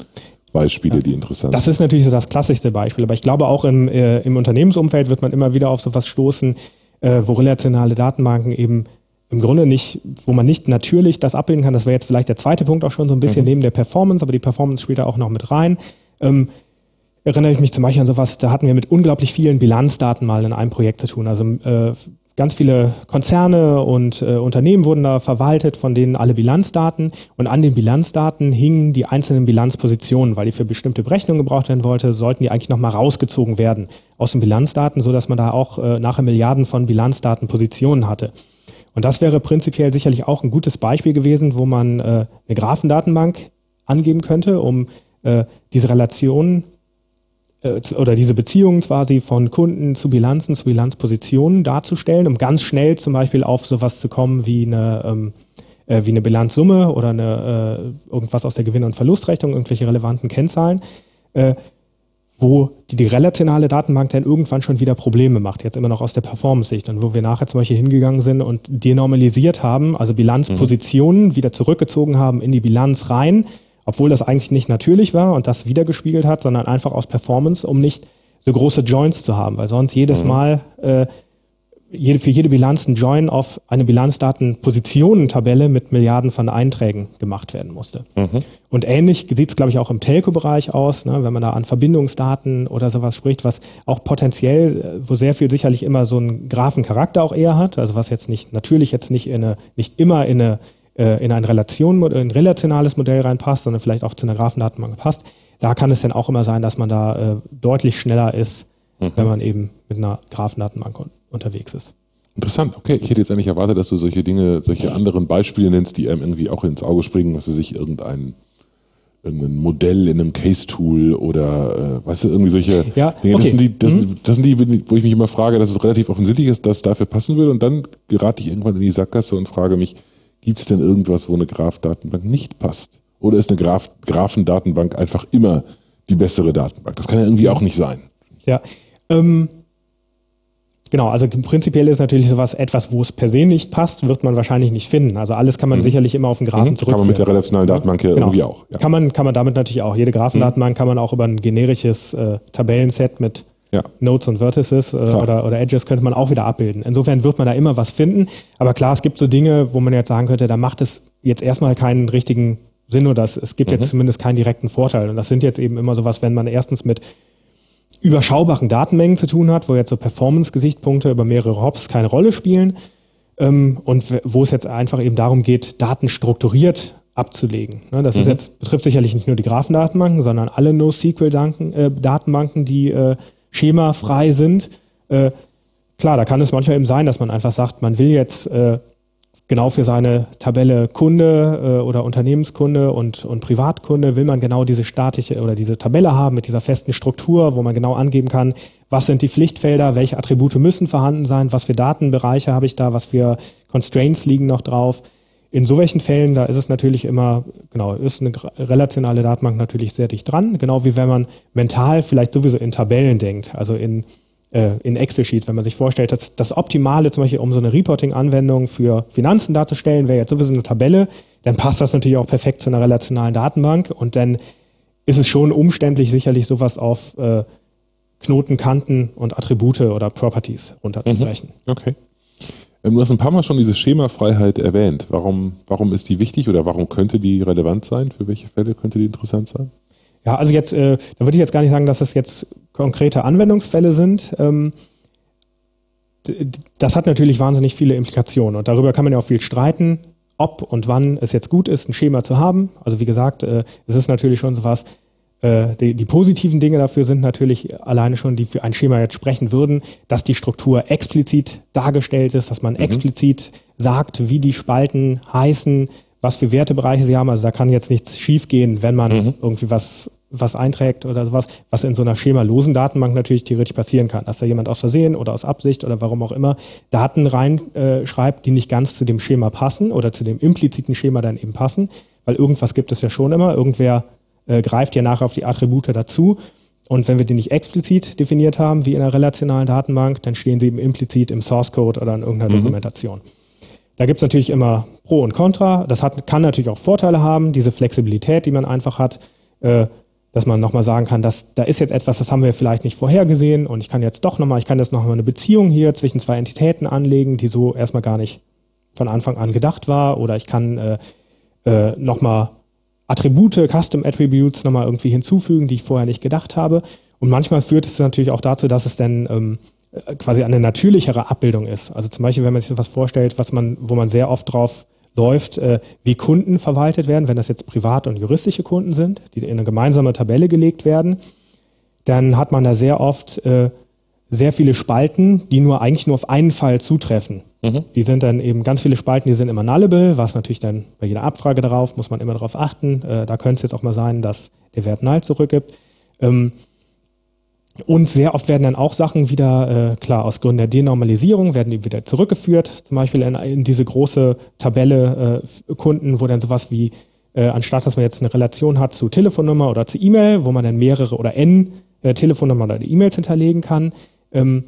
S2: Beispiele, die interessant
S3: sind? Das ist natürlich so das klassischste Beispiel, aber ich glaube auch im, äh, im Unternehmensumfeld wird man immer wieder auf sowas stoßen, äh, wo relationale Datenbanken eben im Grunde nicht, wo man nicht natürlich das abbilden kann. Das wäre jetzt vielleicht der zweite Punkt auch schon so ein bisschen mhm. neben der Performance, aber die Performance spielt da auch noch mit rein. Ähm, erinnere ich mich zum Beispiel an sowas, da hatten wir mit unglaublich vielen Bilanzdaten mal in einem Projekt zu tun. Also äh, ganz viele Konzerne und äh, Unternehmen wurden da verwaltet, von denen alle Bilanzdaten. Und an den Bilanzdaten hingen die einzelnen Bilanzpositionen, weil die für bestimmte Berechnungen gebraucht werden wollte, sollten die eigentlich nochmal rausgezogen werden aus den Bilanzdaten, so dass man da auch äh, nachher Milliarden von Bilanzdatenpositionen hatte. Und das wäre prinzipiell sicherlich auch ein gutes Beispiel gewesen, wo man äh, eine Graphendatenbank angeben könnte, um äh, diese Relationen oder diese Beziehungen quasi von Kunden zu Bilanzen, zu Bilanzpositionen darzustellen, um ganz schnell zum Beispiel auf sowas zu kommen wie eine, ähm, äh, wie eine Bilanzsumme oder eine, äh, irgendwas aus der Gewinn- und Verlustrechnung, irgendwelche relevanten Kennzahlen. Äh, wo die, die relationale Datenbank dann irgendwann schon wieder Probleme macht, jetzt immer noch aus der Performance-Sicht und wo wir nachher zum Beispiel hingegangen sind und denormalisiert haben, also Bilanzpositionen mhm. wieder zurückgezogen haben in die Bilanz rein, obwohl das eigentlich nicht natürlich war und das wiedergespiegelt hat, sondern einfach aus Performance, um nicht so große Joints zu haben, weil sonst jedes mhm. Mal äh, jede, für jede Bilanz ein Join auf eine Bilanzdatenpositionentabelle mit Milliarden von Einträgen gemacht werden musste. Mhm. Und ähnlich sieht es, glaube ich, auch im Telco-Bereich aus, ne, wenn man da an Verbindungsdaten oder sowas spricht, was auch potenziell, wo sehr viel sicherlich immer so einen Graphencharakter auch eher hat, also was jetzt nicht, natürlich jetzt nicht in eine, nicht immer in eine äh, in ein Relation, ein relationales Modell reinpasst, sondern vielleicht auch zu einer Graphendatenbank passt. Da kann es dann auch immer sein, dass man da äh, deutlich schneller ist, mhm. wenn man eben mit einer Graphendatenbank unterwegs ist.
S2: Interessant, okay. Ich hätte jetzt eigentlich erwartet, dass du solche Dinge, solche anderen Beispiele nennst, die einem irgendwie auch ins Auge springen, was du sich irgendein irgendein Modell in einem Case-Tool oder äh, weißt du, irgendwie solche
S3: ja,
S2: Dinge.
S3: Okay.
S2: Das, sind die, das, mhm. das sind die, wo ich mich immer frage, dass es relativ offensichtlich ist, dass es dafür passen würde und dann gerate ich irgendwann in die Sackgasse und frage mich, gibt es denn irgendwas, wo eine Graph-Datenbank nicht passt? Oder ist eine Graph Graphendatenbank einfach immer die bessere Datenbank? Das kann ja irgendwie auch nicht sein.
S3: Ja, ähm, Genau, also prinzipiell ist natürlich sowas etwas, wo es per se nicht passt, wird man wahrscheinlich nicht finden. Also alles kann man mhm. sicherlich immer auf den Graphen mhm. zurückführen.
S2: Kann man mit der relationalen Datenbank ja genau. irgendwie auch.
S3: Ja. Kann, man, kann man damit natürlich auch. Jede Graphendatenbank mhm. kann man auch über ein generisches äh, Tabellenset mit ja. Nodes und Vertices äh, oder, oder Edges könnte man auch wieder abbilden. Insofern wird man da immer was finden. Aber klar, es gibt so Dinge, wo man jetzt sagen könnte, da macht es jetzt erstmal keinen richtigen Sinn oder das, es gibt mhm. jetzt zumindest keinen direkten Vorteil. Und das sind jetzt eben immer sowas, wenn man erstens mit überschaubaren Datenmengen zu tun hat, wo jetzt so Performance-Gesichtspunkte über mehrere Hops keine Rolle spielen ähm, und wo es jetzt einfach eben darum geht, Daten strukturiert abzulegen. Ne, das mhm. ist jetzt, betrifft sicherlich nicht nur die Graphendatenbanken, sondern alle NoSQL-Datenbanken, äh, die äh, schemafrei sind. Äh, klar, da kann es manchmal eben sein, dass man einfach sagt, man will jetzt äh, genau für seine Tabelle Kunde äh, oder Unternehmenskunde und, und Privatkunde will man genau diese statische oder diese Tabelle haben mit dieser festen Struktur, wo man genau angeben kann, was sind die Pflichtfelder, welche Attribute müssen vorhanden sein, was für Datenbereiche habe ich da, was für Constraints liegen noch drauf. In so welchen Fällen, da ist es natürlich immer, genau, ist eine relationale Datenbank natürlich sehr dicht dran, genau wie wenn man mental vielleicht sowieso in Tabellen denkt, also in äh, in Excel-Sheet, wenn man sich vorstellt, dass das Optimale zum Beispiel, um so eine Reporting-Anwendung für Finanzen darzustellen, wäre jetzt sowieso eine Tabelle, dann passt das natürlich auch perfekt zu einer relationalen Datenbank und dann ist es schon umständlich, sicherlich sowas auf äh, Knoten, Kanten und Attribute oder Properties runterzubrechen.
S2: Mhm. Okay. Ähm, du hast ein paar Mal schon diese Schemafreiheit erwähnt. Warum, warum ist die wichtig oder warum könnte die relevant sein? Für welche Fälle könnte die interessant sein?
S3: Ja, also jetzt, äh, da würde ich jetzt gar nicht sagen, dass das jetzt konkrete Anwendungsfälle sind. Ähm, das hat natürlich wahnsinnig viele Implikationen und darüber kann man ja auch viel streiten, ob und wann es jetzt gut ist, ein Schema zu haben. Also wie gesagt, äh, es ist natürlich schon so was, äh, die, die, positiven Dinge dafür sind natürlich alleine schon, die für ein Schema jetzt sprechen würden, dass die Struktur explizit dargestellt ist, dass man mhm. explizit sagt, wie die Spalten heißen, was für Wertebereiche sie haben. Also da kann jetzt nichts schiefgehen, wenn man mhm. irgendwie was was einträgt oder sowas, was in so einer schemalosen Datenbank natürlich theoretisch passieren kann, dass da jemand aus Versehen oder aus Absicht oder warum auch immer Daten reinschreibt, äh, die nicht ganz zu dem Schema passen oder zu dem impliziten Schema dann eben passen, weil irgendwas gibt es ja schon immer, irgendwer äh, greift ja nachher auf die Attribute dazu und wenn wir die nicht explizit definiert haben, wie in einer relationalen Datenbank, dann stehen sie eben implizit im Source Code oder in irgendeiner mhm. Dokumentation. Da gibt es natürlich immer Pro und Contra. Das hat, kann natürlich auch Vorteile haben, diese Flexibilität, die man einfach hat. Äh, dass man nochmal sagen kann, dass da ist jetzt etwas, das haben wir vielleicht nicht vorhergesehen und ich kann jetzt doch nochmal, ich kann jetzt nochmal eine Beziehung hier zwischen zwei Entitäten anlegen, die so erstmal gar nicht von Anfang an gedacht war oder ich kann äh, äh, nochmal Attribute, Custom Attributes nochmal irgendwie hinzufügen, die ich vorher nicht gedacht habe. Und manchmal führt es natürlich auch dazu, dass es dann ähm, quasi eine natürlichere Abbildung ist. Also zum Beispiel, wenn man sich etwas vorstellt, was man, wo man sehr oft drauf läuft, äh, wie Kunden verwaltet werden, wenn das jetzt privat und juristische Kunden sind, die in eine gemeinsame Tabelle gelegt werden, dann hat man da sehr oft äh, sehr viele Spalten, die nur eigentlich nur auf einen Fall zutreffen. Mhm. Die sind dann eben ganz viele Spalten, die sind immer nullable, was natürlich dann bei jeder Abfrage darauf muss man immer darauf achten. Äh, da könnte es jetzt auch mal sein, dass der Wert null zurückgibt. Ähm, und sehr oft werden dann auch Sachen wieder, äh, klar, aus Gründen der Denormalisierung werden die wieder zurückgeführt, zum Beispiel in, in diese große Tabelle äh, Kunden, wo dann sowas wie, äh, anstatt dass man jetzt eine Relation hat zu Telefonnummer oder zu E-Mail, wo man dann mehrere oder n äh, Telefonnummer oder E-Mails hinterlegen kann. Ähm,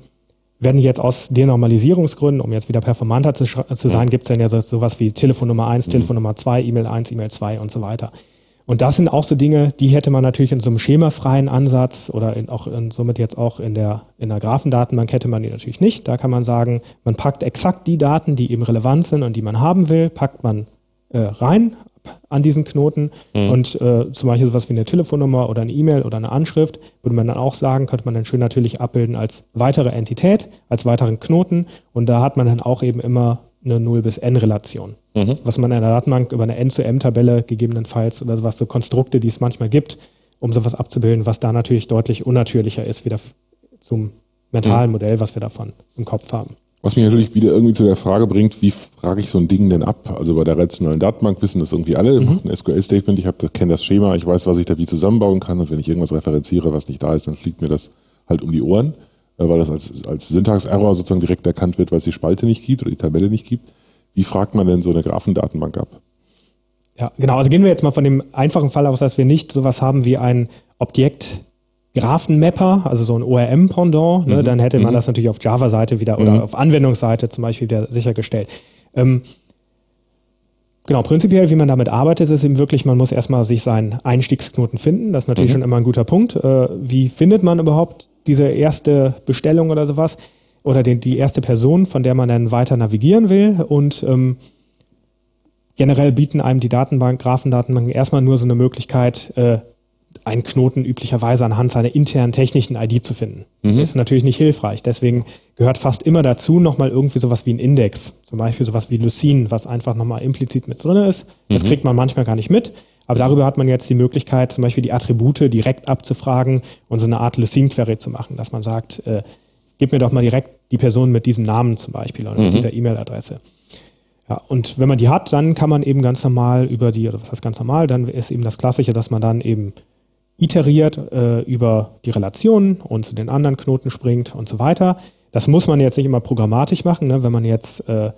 S3: wenn jetzt aus Denormalisierungsgründen, um jetzt wieder performanter zu, zu sein, gibt es dann ja so, sowas wie Telefonnummer 1, mhm. Telefonnummer 2, E-Mail 1, E-Mail 2 und so weiter. Und das sind auch so Dinge, die hätte man natürlich in so einem schemafreien Ansatz oder in, auch in, somit jetzt auch in der, in der Graphendatenbank hätte man die natürlich nicht. Da kann man sagen, man packt exakt die Daten, die eben relevant sind und die man haben will, packt man äh, rein an diesen Knoten mhm. und äh, zum Beispiel sowas wie eine Telefonnummer oder eine E-Mail oder eine Anschrift würde man dann auch sagen, könnte man dann schön natürlich abbilden als weitere Entität, als weiteren Knoten und da hat man dann auch eben immer eine 0 bis n-Relation. Mhm. Was man in der Datenbank über eine n-zu-m-Tabelle gegebenenfalls oder sowas, so Konstrukte, die es manchmal gibt, um sowas abzubilden, was da natürlich deutlich unnatürlicher ist, wieder zum mentalen mhm. Modell, was wir davon im Kopf haben.
S2: Was mich natürlich wieder irgendwie zu der Frage bringt, wie frage ich so ein Ding denn ab? Also bei der relationalen Datenbank wissen das irgendwie alle, mhm. ein SQL-Statement, ich kenne das Schema, ich weiß, was ich da wie zusammenbauen kann und wenn ich irgendwas referenziere, was nicht da ist, dann fliegt mir das halt um die Ohren. Äh, weil das als, als Syntax-Error sozusagen direkt erkannt wird, weil es die Spalte nicht gibt oder die Tabelle nicht gibt. Wie fragt man denn so eine Graphendatenbank ab?
S3: Ja, genau. Also gehen wir jetzt mal von dem einfachen Fall aus, dass wir nicht sowas haben wie ein Objekt Graphenmapper, also so ein ORM-Pendant, ne, mhm. dann hätte man mhm. das natürlich auf Java-Seite wieder oder mhm. auf Anwendungsseite zum Beispiel wieder sichergestellt. Ähm, Genau, prinzipiell, wie man damit arbeitet, ist eben wirklich, man muss erstmal sich seinen Einstiegsknoten finden. Das ist natürlich mhm. schon immer ein guter Punkt. Äh, wie findet man überhaupt diese erste Bestellung oder sowas? Oder den, die erste Person, von der man dann weiter navigieren will? Und ähm, generell bieten einem die Datenbank, Graphendatenbanken erstmal nur so eine Möglichkeit, äh, einen Knoten üblicherweise anhand seiner internen technischen ID zu finden. Mhm. Ist natürlich nicht hilfreich. Deswegen gehört fast immer dazu nochmal irgendwie sowas wie ein Index. Zum Beispiel sowas wie Lucene, was einfach nochmal implizit mit drin ist. Das mhm. kriegt man manchmal gar nicht mit. Aber darüber hat man jetzt die Möglichkeit, zum Beispiel die Attribute direkt abzufragen und so eine Art Lucene-Query zu machen, dass man sagt, äh, gib mir doch mal direkt die Person mit diesem Namen zum Beispiel oder mhm. mit dieser E-Mail-Adresse. Ja, und wenn man die hat, dann kann man eben ganz normal über die, oder was heißt ganz normal, dann ist eben das Klassische, dass man dann eben iteriert äh, über die Relationen und zu den anderen Knoten springt und so weiter. Das muss man jetzt nicht immer programmatisch machen. Ne? Wenn man jetzt äh,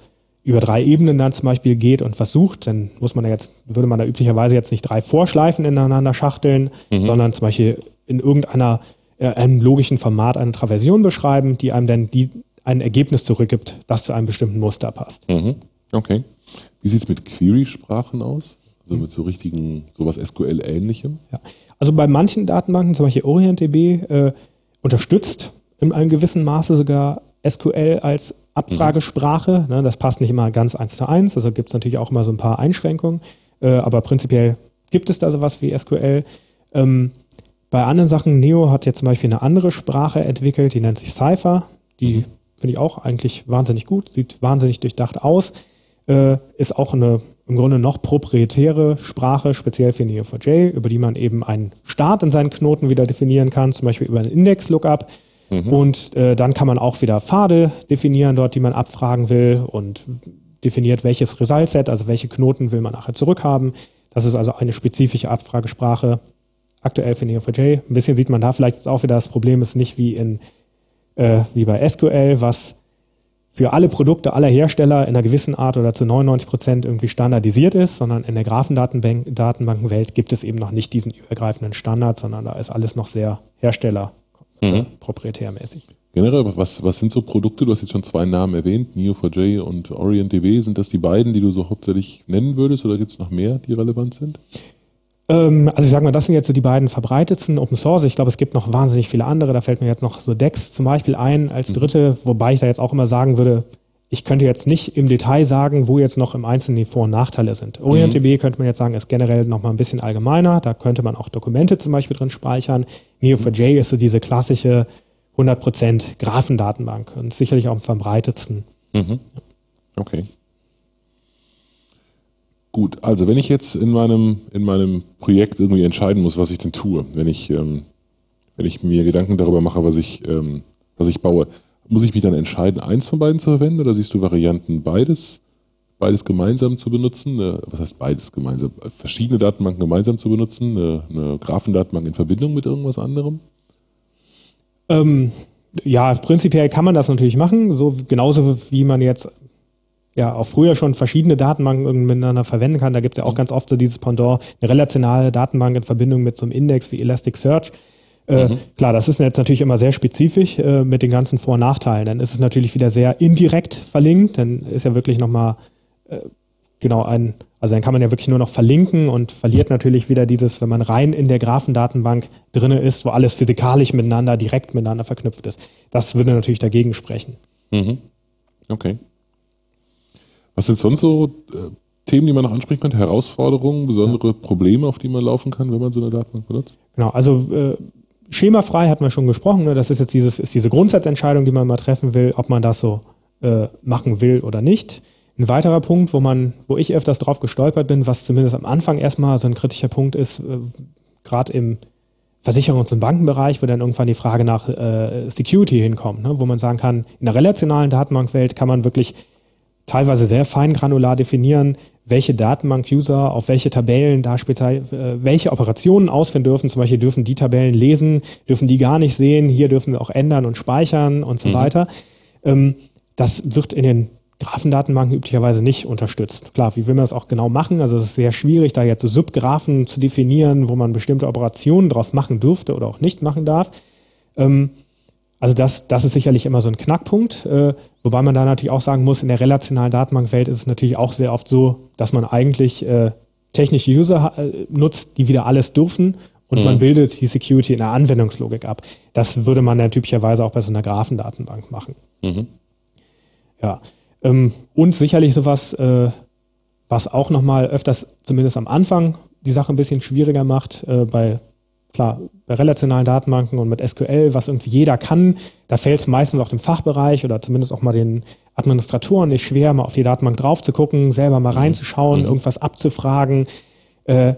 S3: über drei Ebenen dann zum Beispiel geht und versucht, dann muss man da jetzt, würde man da üblicherweise jetzt nicht drei Vorschleifen ineinander schachteln, mhm. sondern zum Beispiel in irgendeiner äh, einem logischen Format eine Traversion beschreiben, die einem dann die, ein Ergebnis zurückgibt, das zu einem bestimmten Muster passt.
S2: Mhm. Okay. Wie sieht es mit Query-Sprachen aus? Also mit so richtigen, sowas SQL-ähnlichem?
S3: Ja. Also bei manchen Datenbanken, zum Beispiel OrientDB, äh, unterstützt in einem gewissen Maße sogar SQL als Abfragesprache. Mhm. Ne, das passt nicht immer ganz eins zu eins, also gibt es natürlich auch immer so ein paar Einschränkungen, äh, aber prinzipiell gibt es da sowas wie SQL. Ähm, bei anderen Sachen, Neo hat jetzt zum Beispiel eine andere Sprache entwickelt, die nennt sich Cypher. Die mhm. finde ich auch eigentlich wahnsinnig gut, sieht wahnsinnig durchdacht aus, äh, ist auch eine im Grunde noch proprietäre Sprache, speziell für Neo4j, über die man eben einen Start in seinen Knoten wieder definieren kann, zum Beispiel über einen Index-Lookup. Mhm. Und äh, dann kann man auch wieder Pfade definieren, dort, die man abfragen will und definiert, welches Result-Set, also welche Knoten will man nachher zurückhaben. Das ist also eine spezifische Abfragesprache, aktuell für Neo4j. Ein bisschen sieht man da vielleicht auch wieder das Problem ist nicht wie in äh, wie bei SQL, was für alle Produkte aller Hersteller in einer gewissen Art oder zu 99 Prozent irgendwie standardisiert ist, sondern in der Graphendatenbankenwelt gibt es eben noch nicht diesen übergreifenden Standard, sondern da ist alles noch sehr Hersteller mhm. proprietärmäßig.
S2: Generell, was, was sind so Produkte? Du hast jetzt schon zwei Namen erwähnt, Neo4j und OrientDB. Sind das die beiden, die du so hauptsächlich nennen würdest oder gibt es noch mehr, die relevant sind?
S3: Ähm, also ich sage mal, das sind jetzt so die beiden verbreitetsten Open Source. Ich glaube, es gibt noch wahnsinnig viele andere. Da fällt mir jetzt noch so Dex zum Beispiel ein als mhm. dritte, wobei ich da jetzt auch immer sagen würde, ich könnte jetzt nicht im Detail sagen, wo jetzt noch im Einzelnen die Vor- und Nachteile sind. OrientDB mhm. könnte man jetzt sagen, ist generell noch mal ein bisschen allgemeiner. Da könnte man auch Dokumente zum Beispiel drin speichern. Neo4j ist so diese klassische 100% Graphendatenbank und sicherlich auch am verbreitetsten.
S2: Mhm. Okay. Gut, also wenn ich jetzt in meinem, in meinem Projekt irgendwie entscheiden muss, was ich denn tue, wenn ich, ähm, wenn ich mir Gedanken darüber mache, was ich, ähm, was ich baue, muss ich mich dann entscheiden, eins von beiden zu verwenden oder siehst du Varianten, beides, beides gemeinsam zu benutzen? Äh, was heißt beides gemeinsam? Verschiedene Datenbanken gemeinsam zu benutzen, eine, eine Graphendatenbank in Verbindung mit irgendwas anderem?
S3: Ähm, ja, prinzipiell kann man das natürlich machen, so genauso wie man jetzt ja auch früher schon verschiedene Datenbanken miteinander verwenden kann. Da gibt es ja auch mhm. ganz oft so dieses Pendant, eine relationale Datenbank in Verbindung mit so einem Index wie Elasticsearch. Äh, mhm. Klar, das ist jetzt natürlich immer sehr spezifisch äh, mit den ganzen Vor- und Nachteilen. Dann ist es natürlich wieder sehr indirekt verlinkt. Dann ist ja wirklich nochmal äh, genau ein, also dann kann man ja wirklich nur noch verlinken und verliert natürlich wieder dieses, wenn man rein in der Graphendatenbank drinne ist, wo alles physikalisch miteinander, direkt miteinander verknüpft ist. Das würde natürlich dagegen sprechen.
S2: Mhm. Okay. Was sind sonst so äh, Themen, die man noch ansprechen könnte? Herausforderungen, besondere Probleme, auf die man laufen kann, wenn man so eine Datenbank benutzt?
S3: Genau, also äh, schemafrei hatten wir schon gesprochen. Ne? Das ist jetzt dieses, ist diese Grundsatzentscheidung, die man mal treffen will, ob man das so äh, machen will oder nicht. Ein weiterer Punkt, wo man, wo ich öfters drauf gestolpert bin, was zumindest am Anfang erstmal so ein kritischer Punkt ist, äh, gerade im Versicherungs- und Bankenbereich, wo dann irgendwann die Frage nach äh, Security hinkommt, ne? wo man sagen kann, in der relationalen Datenbankwelt kann man wirklich teilweise sehr fein granular definieren, welche Datenbank-User auf welche Tabellen da speziell, äh, welche Operationen ausführen dürfen. Zum Beispiel dürfen die Tabellen lesen, dürfen die gar nicht sehen, hier dürfen wir auch ändern und speichern und so mhm. weiter. Ähm, das wird in den Graphendatenbanken üblicherweise nicht unterstützt. Klar, wie will man das auch genau machen? Also es ist sehr schwierig, da jetzt so Subgraphen zu definieren, wo man bestimmte Operationen drauf machen dürfte oder auch nicht machen darf. Ähm, also das, das ist sicherlich immer so ein Knackpunkt, äh, wobei man da natürlich auch sagen muss, in der relationalen Datenbankwelt ist es natürlich auch sehr oft so, dass man eigentlich äh, technische User äh, nutzt, die wieder alles dürfen und mhm. man bildet die Security in der Anwendungslogik ab. Das würde man dann typischerweise auch bei so einer Graphendatenbank machen. Mhm. Ja. Ähm, und sicherlich sowas, äh, was auch nochmal öfters, zumindest am Anfang, die Sache ein bisschen schwieriger macht, äh, bei klar, bei relationalen Datenbanken und mit SQL, was irgendwie jeder kann, da fällt es meistens auch dem Fachbereich oder zumindest auch mal den Administratoren nicht schwer, mal auf die Datenbank drauf zu gucken, selber mal mhm. reinzuschauen, mhm. irgendwas abzufragen, äh,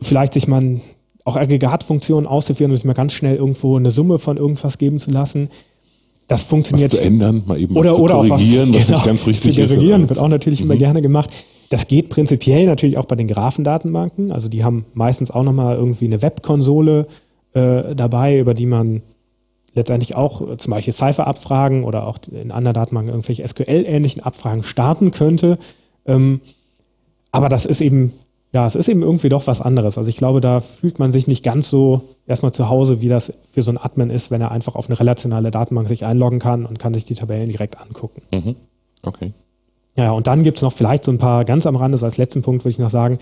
S3: vielleicht sich mal auch Aggregatfunktionen auszuführen und sich mal ganz schnell irgendwo eine Summe von irgendwas geben zu lassen. Das funktioniert.
S2: Was zu ändern, mal eben
S3: oder,
S2: was
S3: zu oder korrigieren,
S2: auch was, was genau, nicht ganz richtig
S3: zu derigieren, ist. wird auch natürlich mhm. immer gerne gemacht. Das geht prinzipiell natürlich auch bei den Graphendatenbanken. Also die haben meistens auch nochmal irgendwie eine Webkonsole äh, dabei, über die man letztendlich auch zum Beispiel Cypher-Abfragen oder auch in anderen Datenbanken irgendwelche SQL-ähnlichen Abfragen starten könnte. Ähm, aber das ist eben, ja, es ist eben irgendwie doch was anderes. Also ich glaube, da fühlt man sich nicht ganz so erstmal zu Hause, wie das für so ein Admin ist, wenn er einfach auf eine relationale Datenbank sich einloggen kann und kann sich die Tabellen direkt angucken.
S2: Mhm. Okay.
S3: Ja, und dann gibt es noch vielleicht so ein paar ganz am Rande, so als letzten Punkt würde ich noch sagen,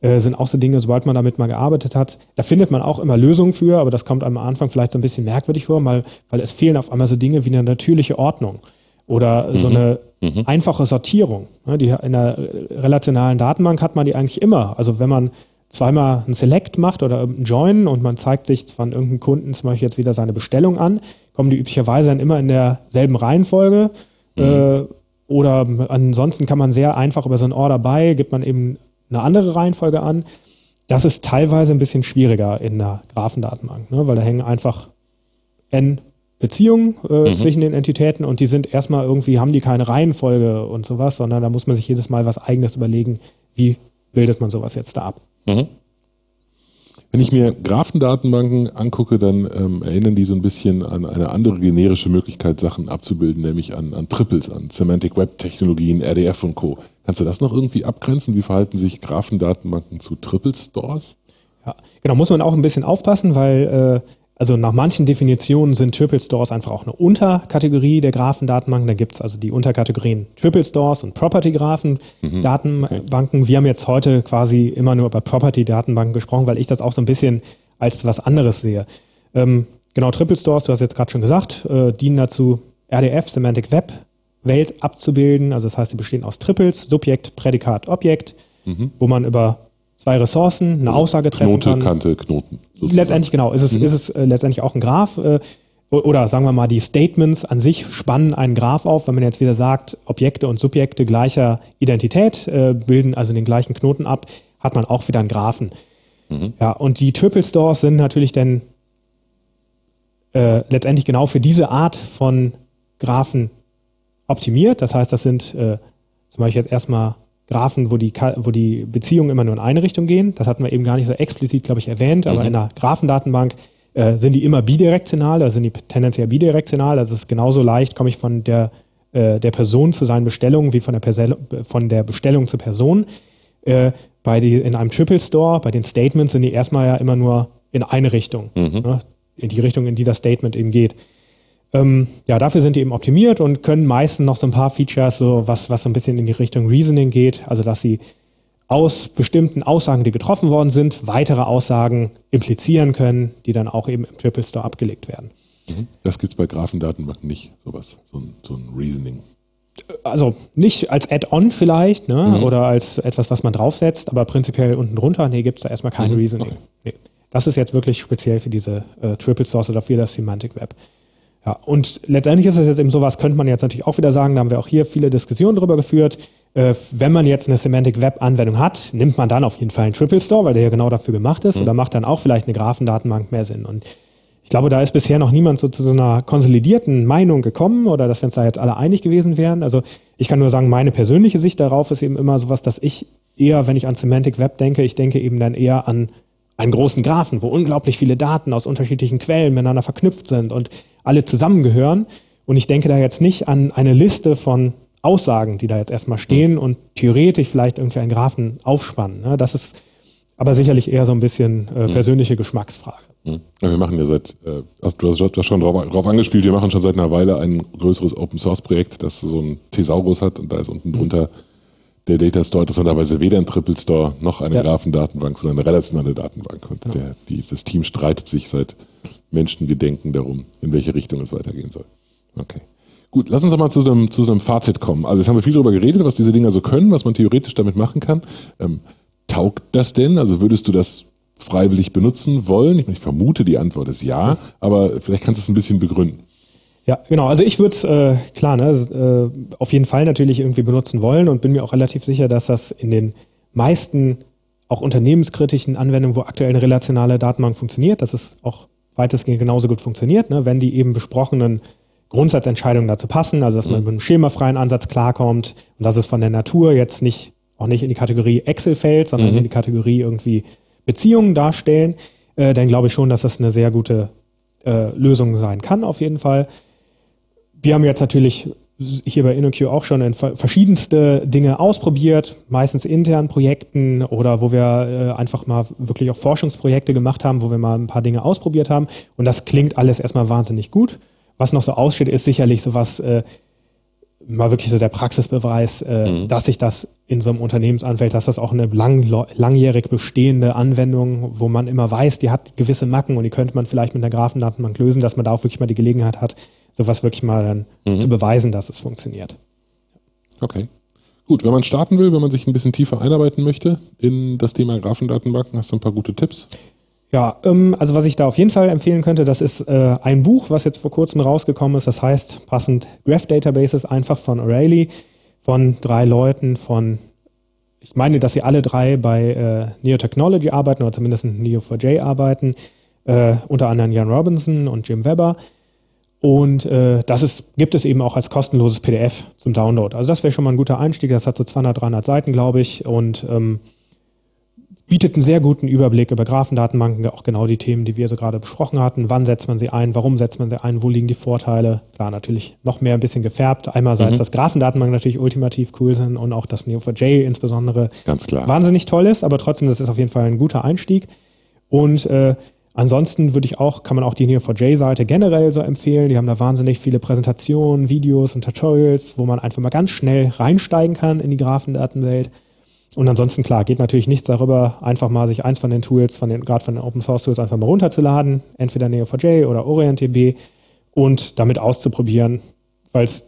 S3: äh, sind auch so Dinge, sobald man damit mal gearbeitet hat, da findet man auch immer Lösungen für, aber das kommt am Anfang vielleicht so ein bisschen merkwürdig vor, weil, weil es fehlen auf einmal so Dinge wie eine natürliche Ordnung oder mhm. so eine mhm. einfache Sortierung. Die, in der relationalen Datenbank hat man die eigentlich immer. Also wenn man zweimal ein Select macht oder ein Join und man zeigt sich von irgendeinem Kunden zum Beispiel jetzt wieder seine Bestellung an, kommen die üblicherweise dann immer in derselben Reihenfolge. Mhm. Oder ansonsten kann man sehr einfach über so ein Order by, gibt man eben eine andere Reihenfolge an. Das ist teilweise ein bisschen schwieriger in der Graphendatenbank, ne? weil da hängen einfach n Beziehungen äh, mhm. zwischen den Entitäten und die sind erstmal irgendwie, haben die keine Reihenfolge und sowas, sondern da muss man sich jedes Mal was eigenes überlegen, wie bildet man sowas jetzt da ab. Mhm.
S2: Wenn ich mir Graphendatenbanken angucke, dann ähm, erinnern die so ein bisschen an eine andere generische Möglichkeit, Sachen abzubilden, nämlich an, an Triples, an Semantic Web Technologien, RDF und Co. Kannst du das noch irgendwie abgrenzen? Wie verhalten sich Graphendatenbanken zu Triple Stores?
S3: Ja, genau, muss man auch ein bisschen aufpassen, weil äh, also nach manchen Definitionen sind Triple Stores einfach auch eine Unterkategorie der Graphendatenbanken. Da gibt es also die Unterkategorien Triple Stores und Property Graphendatenbanken. Mhm, okay. Wir haben jetzt heute quasi immer nur über Property Datenbanken gesprochen, weil ich das auch so ein bisschen als was anderes sehe. Ähm, genau, Triple Stores, du hast jetzt gerade schon gesagt, äh, dienen dazu, RDF, Semantic Web Welt abzubilden. Also das heißt, sie bestehen aus Triples, Subjekt, Prädikat, Objekt, mhm. wo man über zwei Ressourcen eine Aussage treffen
S2: Knote,
S3: kann.
S2: Kante, Knoten.
S3: Sozusagen. Letztendlich genau, ist es, mhm. ist es äh, letztendlich auch ein Graph. Äh, oder sagen wir mal, die Statements an sich spannen einen Graph auf. Wenn man jetzt wieder sagt, Objekte und Subjekte gleicher Identität äh, bilden also den gleichen Knoten ab, hat man auch wieder einen Graphen. Mhm. Ja, und die Triple Stores sind natürlich dann äh, letztendlich genau für diese Art von Graphen optimiert. Das heißt, das sind äh, zum Beispiel jetzt erstmal Graphen, wo die, wo die Beziehungen immer nur in eine Richtung gehen. Das hatten wir eben gar nicht so explizit, glaube ich, erwähnt, aber mhm. in der Graphendatenbank äh, sind die immer bidirektional, also sind die tendenziell bidirektional. Also es ist genauso leicht, komme ich von der, äh, der Person zu seinen Bestellungen wie von der, Persel von der Bestellung zur Person. Äh, bei die, in einem Triple Store, bei den Statements sind die erstmal ja immer nur in eine Richtung. Mhm. Ne? in die Richtung, in die das Statement eben geht. Ähm, ja, dafür sind die eben optimiert und können meistens noch so ein paar Features, so was, was so ein bisschen in die Richtung Reasoning geht, also dass sie aus bestimmten Aussagen, die getroffen worden sind, weitere Aussagen implizieren können, die dann auch eben im Triple Store abgelegt werden.
S2: Mhm. Das gibt es bei Graphendatenbanken nicht, sowas, so ein, so ein Reasoning.
S3: Also nicht als Add-on vielleicht, ne? Mhm. oder als etwas, was man draufsetzt, aber prinzipiell unten drunter, nee, gibt es da erstmal kein mhm. Reasoning. Okay. Nee. Das ist jetzt wirklich speziell für diese äh, Triple Source oder für das Semantic Web. Ja, und letztendlich ist es jetzt eben sowas, könnte man jetzt natürlich auch wieder sagen, da haben wir auch hier viele Diskussionen drüber geführt. Äh, wenn man jetzt eine Semantic Web Anwendung hat, nimmt man dann auf jeden Fall einen Triple Store, weil der ja genau dafür gemacht ist, mhm. oder macht dann auch vielleicht eine Graphendatenbank mehr Sinn. Und ich glaube, da ist bisher noch niemand so zu so einer konsolidierten Meinung gekommen oder dass wir uns da jetzt alle einig gewesen wären. Also ich kann nur sagen, meine persönliche Sicht darauf ist eben immer sowas, dass ich eher, wenn ich an Semantic Web denke, ich denke eben dann eher an einen großen Graphen, wo unglaublich viele Daten aus unterschiedlichen Quellen miteinander verknüpft sind und alle zusammengehören. Und ich denke da jetzt nicht an eine Liste von Aussagen, die da jetzt erstmal stehen mhm. und theoretisch vielleicht irgendwie einen Graphen aufspannen. Ne? Das ist aber sicherlich eher so ein bisschen äh, mhm. persönliche mhm. Geschmacksfrage.
S2: Ja, wir machen ja seit, äh, du hast, du hast schon drauf, drauf, angespielt, wir machen schon seit einer Weile ein größeres Open Source Projekt, das so ein Thesaurus hat und da ist unten drunter mhm der Data Store interessanterweise weder ein Triple Store noch eine ja. Graphendatenbank, sondern eine relationale Datenbank. Und ja. der, die, das Team streitet sich seit Menschengedenken darum, in welche Richtung es weitergehen soll. Okay. Gut, lass uns doch mal zu so, einem, zu so einem Fazit kommen. Also jetzt haben wir viel darüber geredet, was diese Dinger so können, was man theoretisch damit machen kann. Ähm, taugt das denn? Also würdest du das freiwillig benutzen wollen? Ich, meine, ich vermute, die Antwort ist ja, aber vielleicht kannst du es ein bisschen begründen.
S3: Ja, genau. Also ich würde es, äh, klar, ne, äh, auf jeden Fall natürlich irgendwie benutzen wollen und bin mir auch relativ sicher, dass das in den meisten auch unternehmenskritischen Anwendungen, wo aktuell eine relationale Datenbank funktioniert, dass es auch weitestgehend genauso gut funktioniert, ne, wenn die eben besprochenen Grundsatzentscheidungen dazu passen, also dass man mhm. mit einem schemafreien Ansatz klarkommt und dass es von der Natur jetzt nicht auch nicht in die Kategorie Excel fällt, sondern mhm. in die Kategorie irgendwie Beziehungen darstellen, äh, dann glaube ich schon, dass das eine sehr gute äh, Lösung sein kann, auf jeden Fall wir haben jetzt natürlich hier bei InnoQ auch schon verschiedenste Dinge ausprobiert, meistens internen Projekten oder wo wir äh, einfach mal wirklich auch Forschungsprojekte gemacht haben, wo wir mal ein paar Dinge ausprobiert haben. Und das klingt alles erstmal wahnsinnig gut. Was noch so aussteht, ist sicherlich sowas, äh, mal wirklich so der Praxisbeweis, äh, mhm. dass sich das in so einem Unternehmensanfeld, dass das auch eine lang, langjährig bestehende Anwendung, wo man immer weiß, die hat gewisse Macken und die könnte man vielleicht mit einer Graphendatenbank lösen, dass man da auch wirklich mal die Gelegenheit hat, sowas wirklich mal dann mhm. zu beweisen, dass es funktioniert.
S2: Okay. Gut, wenn man starten will, wenn man sich ein bisschen tiefer einarbeiten möchte in das Thema Graphendatenbanken, hast du ein paar gute Tipps?
S3: Ja, ähm, also was ich da auf jeden Fall empfehlen könnte, das ist äh, ein Buch, was jetzt vor kurzem rausgekommen ist. Das heißt passend Graph Databases einfach von O'Reilly, von drei Leuten von, ich meine, dass sie alle drei bei äh, Neo Technology arbeiten oder zumindest Neo4j arbeiten, äh, unter anderem Jan Robinson und Jim Weber. Und äh, das ist, gibt es eben auch als kostenloses PDF zum Download. Also das wäre schon mal ein guter Einstieg. Das hat so 200, 300 Seiten, glaube ich, und ähm, bietet einen sehr guten Überblick über Graphendatenbanken, auch genau die Themen, die wir so gerade besprochen hatten. Wann setzt man sie ein? Warum setzt man sie ein? Wo liegen die Vorteile? Klar, natürlich noch mehr ein bisschen gefärbt. Einerseits, mhm. dass Graphendatenbanken natürlich ultimativ cool sind und auch dass Neo4j insbesondere
S2: Ganz klar.
S3: wahnsinnig toll ist, aber trotzdem, das ist auf jeden Fall ein guter Einstieg. Und äh, Ansonsten würde ich auch, kann man auch die Neo4j-Seite generell so empfehlen. Die haben da wahnsinnig viele Präsentationen, Videos und Tutorials, wo man einfach mal ganz schnell reinsteigen kann in die Graphendatenwelt. Und ansonsten, klar, geht natürlich nichts darüber, einfach mal sich eins von den Tools, von den, gerade von den Open Source Tools einfach mal runterzuladen, entweder Neo4j oder OrientDB und damit auszuprobieren, weil es,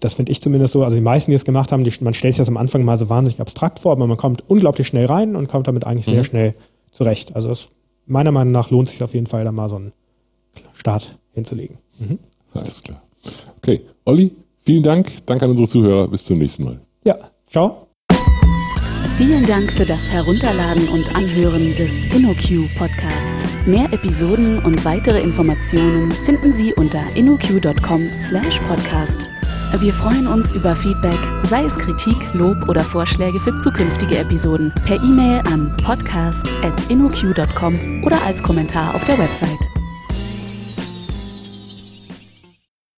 S3: das finde ich zumindest so, also die meisten, die es gemacht haben, die, man stellt sich das am Anfang mal so wahnsinnig abstrakt vor, aber man kommt unglaublich schnell rein und kommt damit eigentlich mhm. sehr schnell zurecht. Also das meiner Meinung nach lohnt sich auf jeden Fall, da mal so einen Start hinzulegen.
S2: Mhm. Alles klar. Okay, Olli, vielen Dank. Danke an unsere Zuhörer. Bis zum nächsten Mal.
S3: Ja, ciao.
S1: Vielen Dank für das Herunterladen und Anhören des InnoQ Podcasts. Mehr Episoden und weitere Informationen finden Sie unter innoq.com/podcast. Wir freuen uns über Feedback, sei es Kritik, Lob oder Vorschläge für zukünftige Episoden, per E-Mail an podcast.innoq.com oder als Kommentar auf der Website.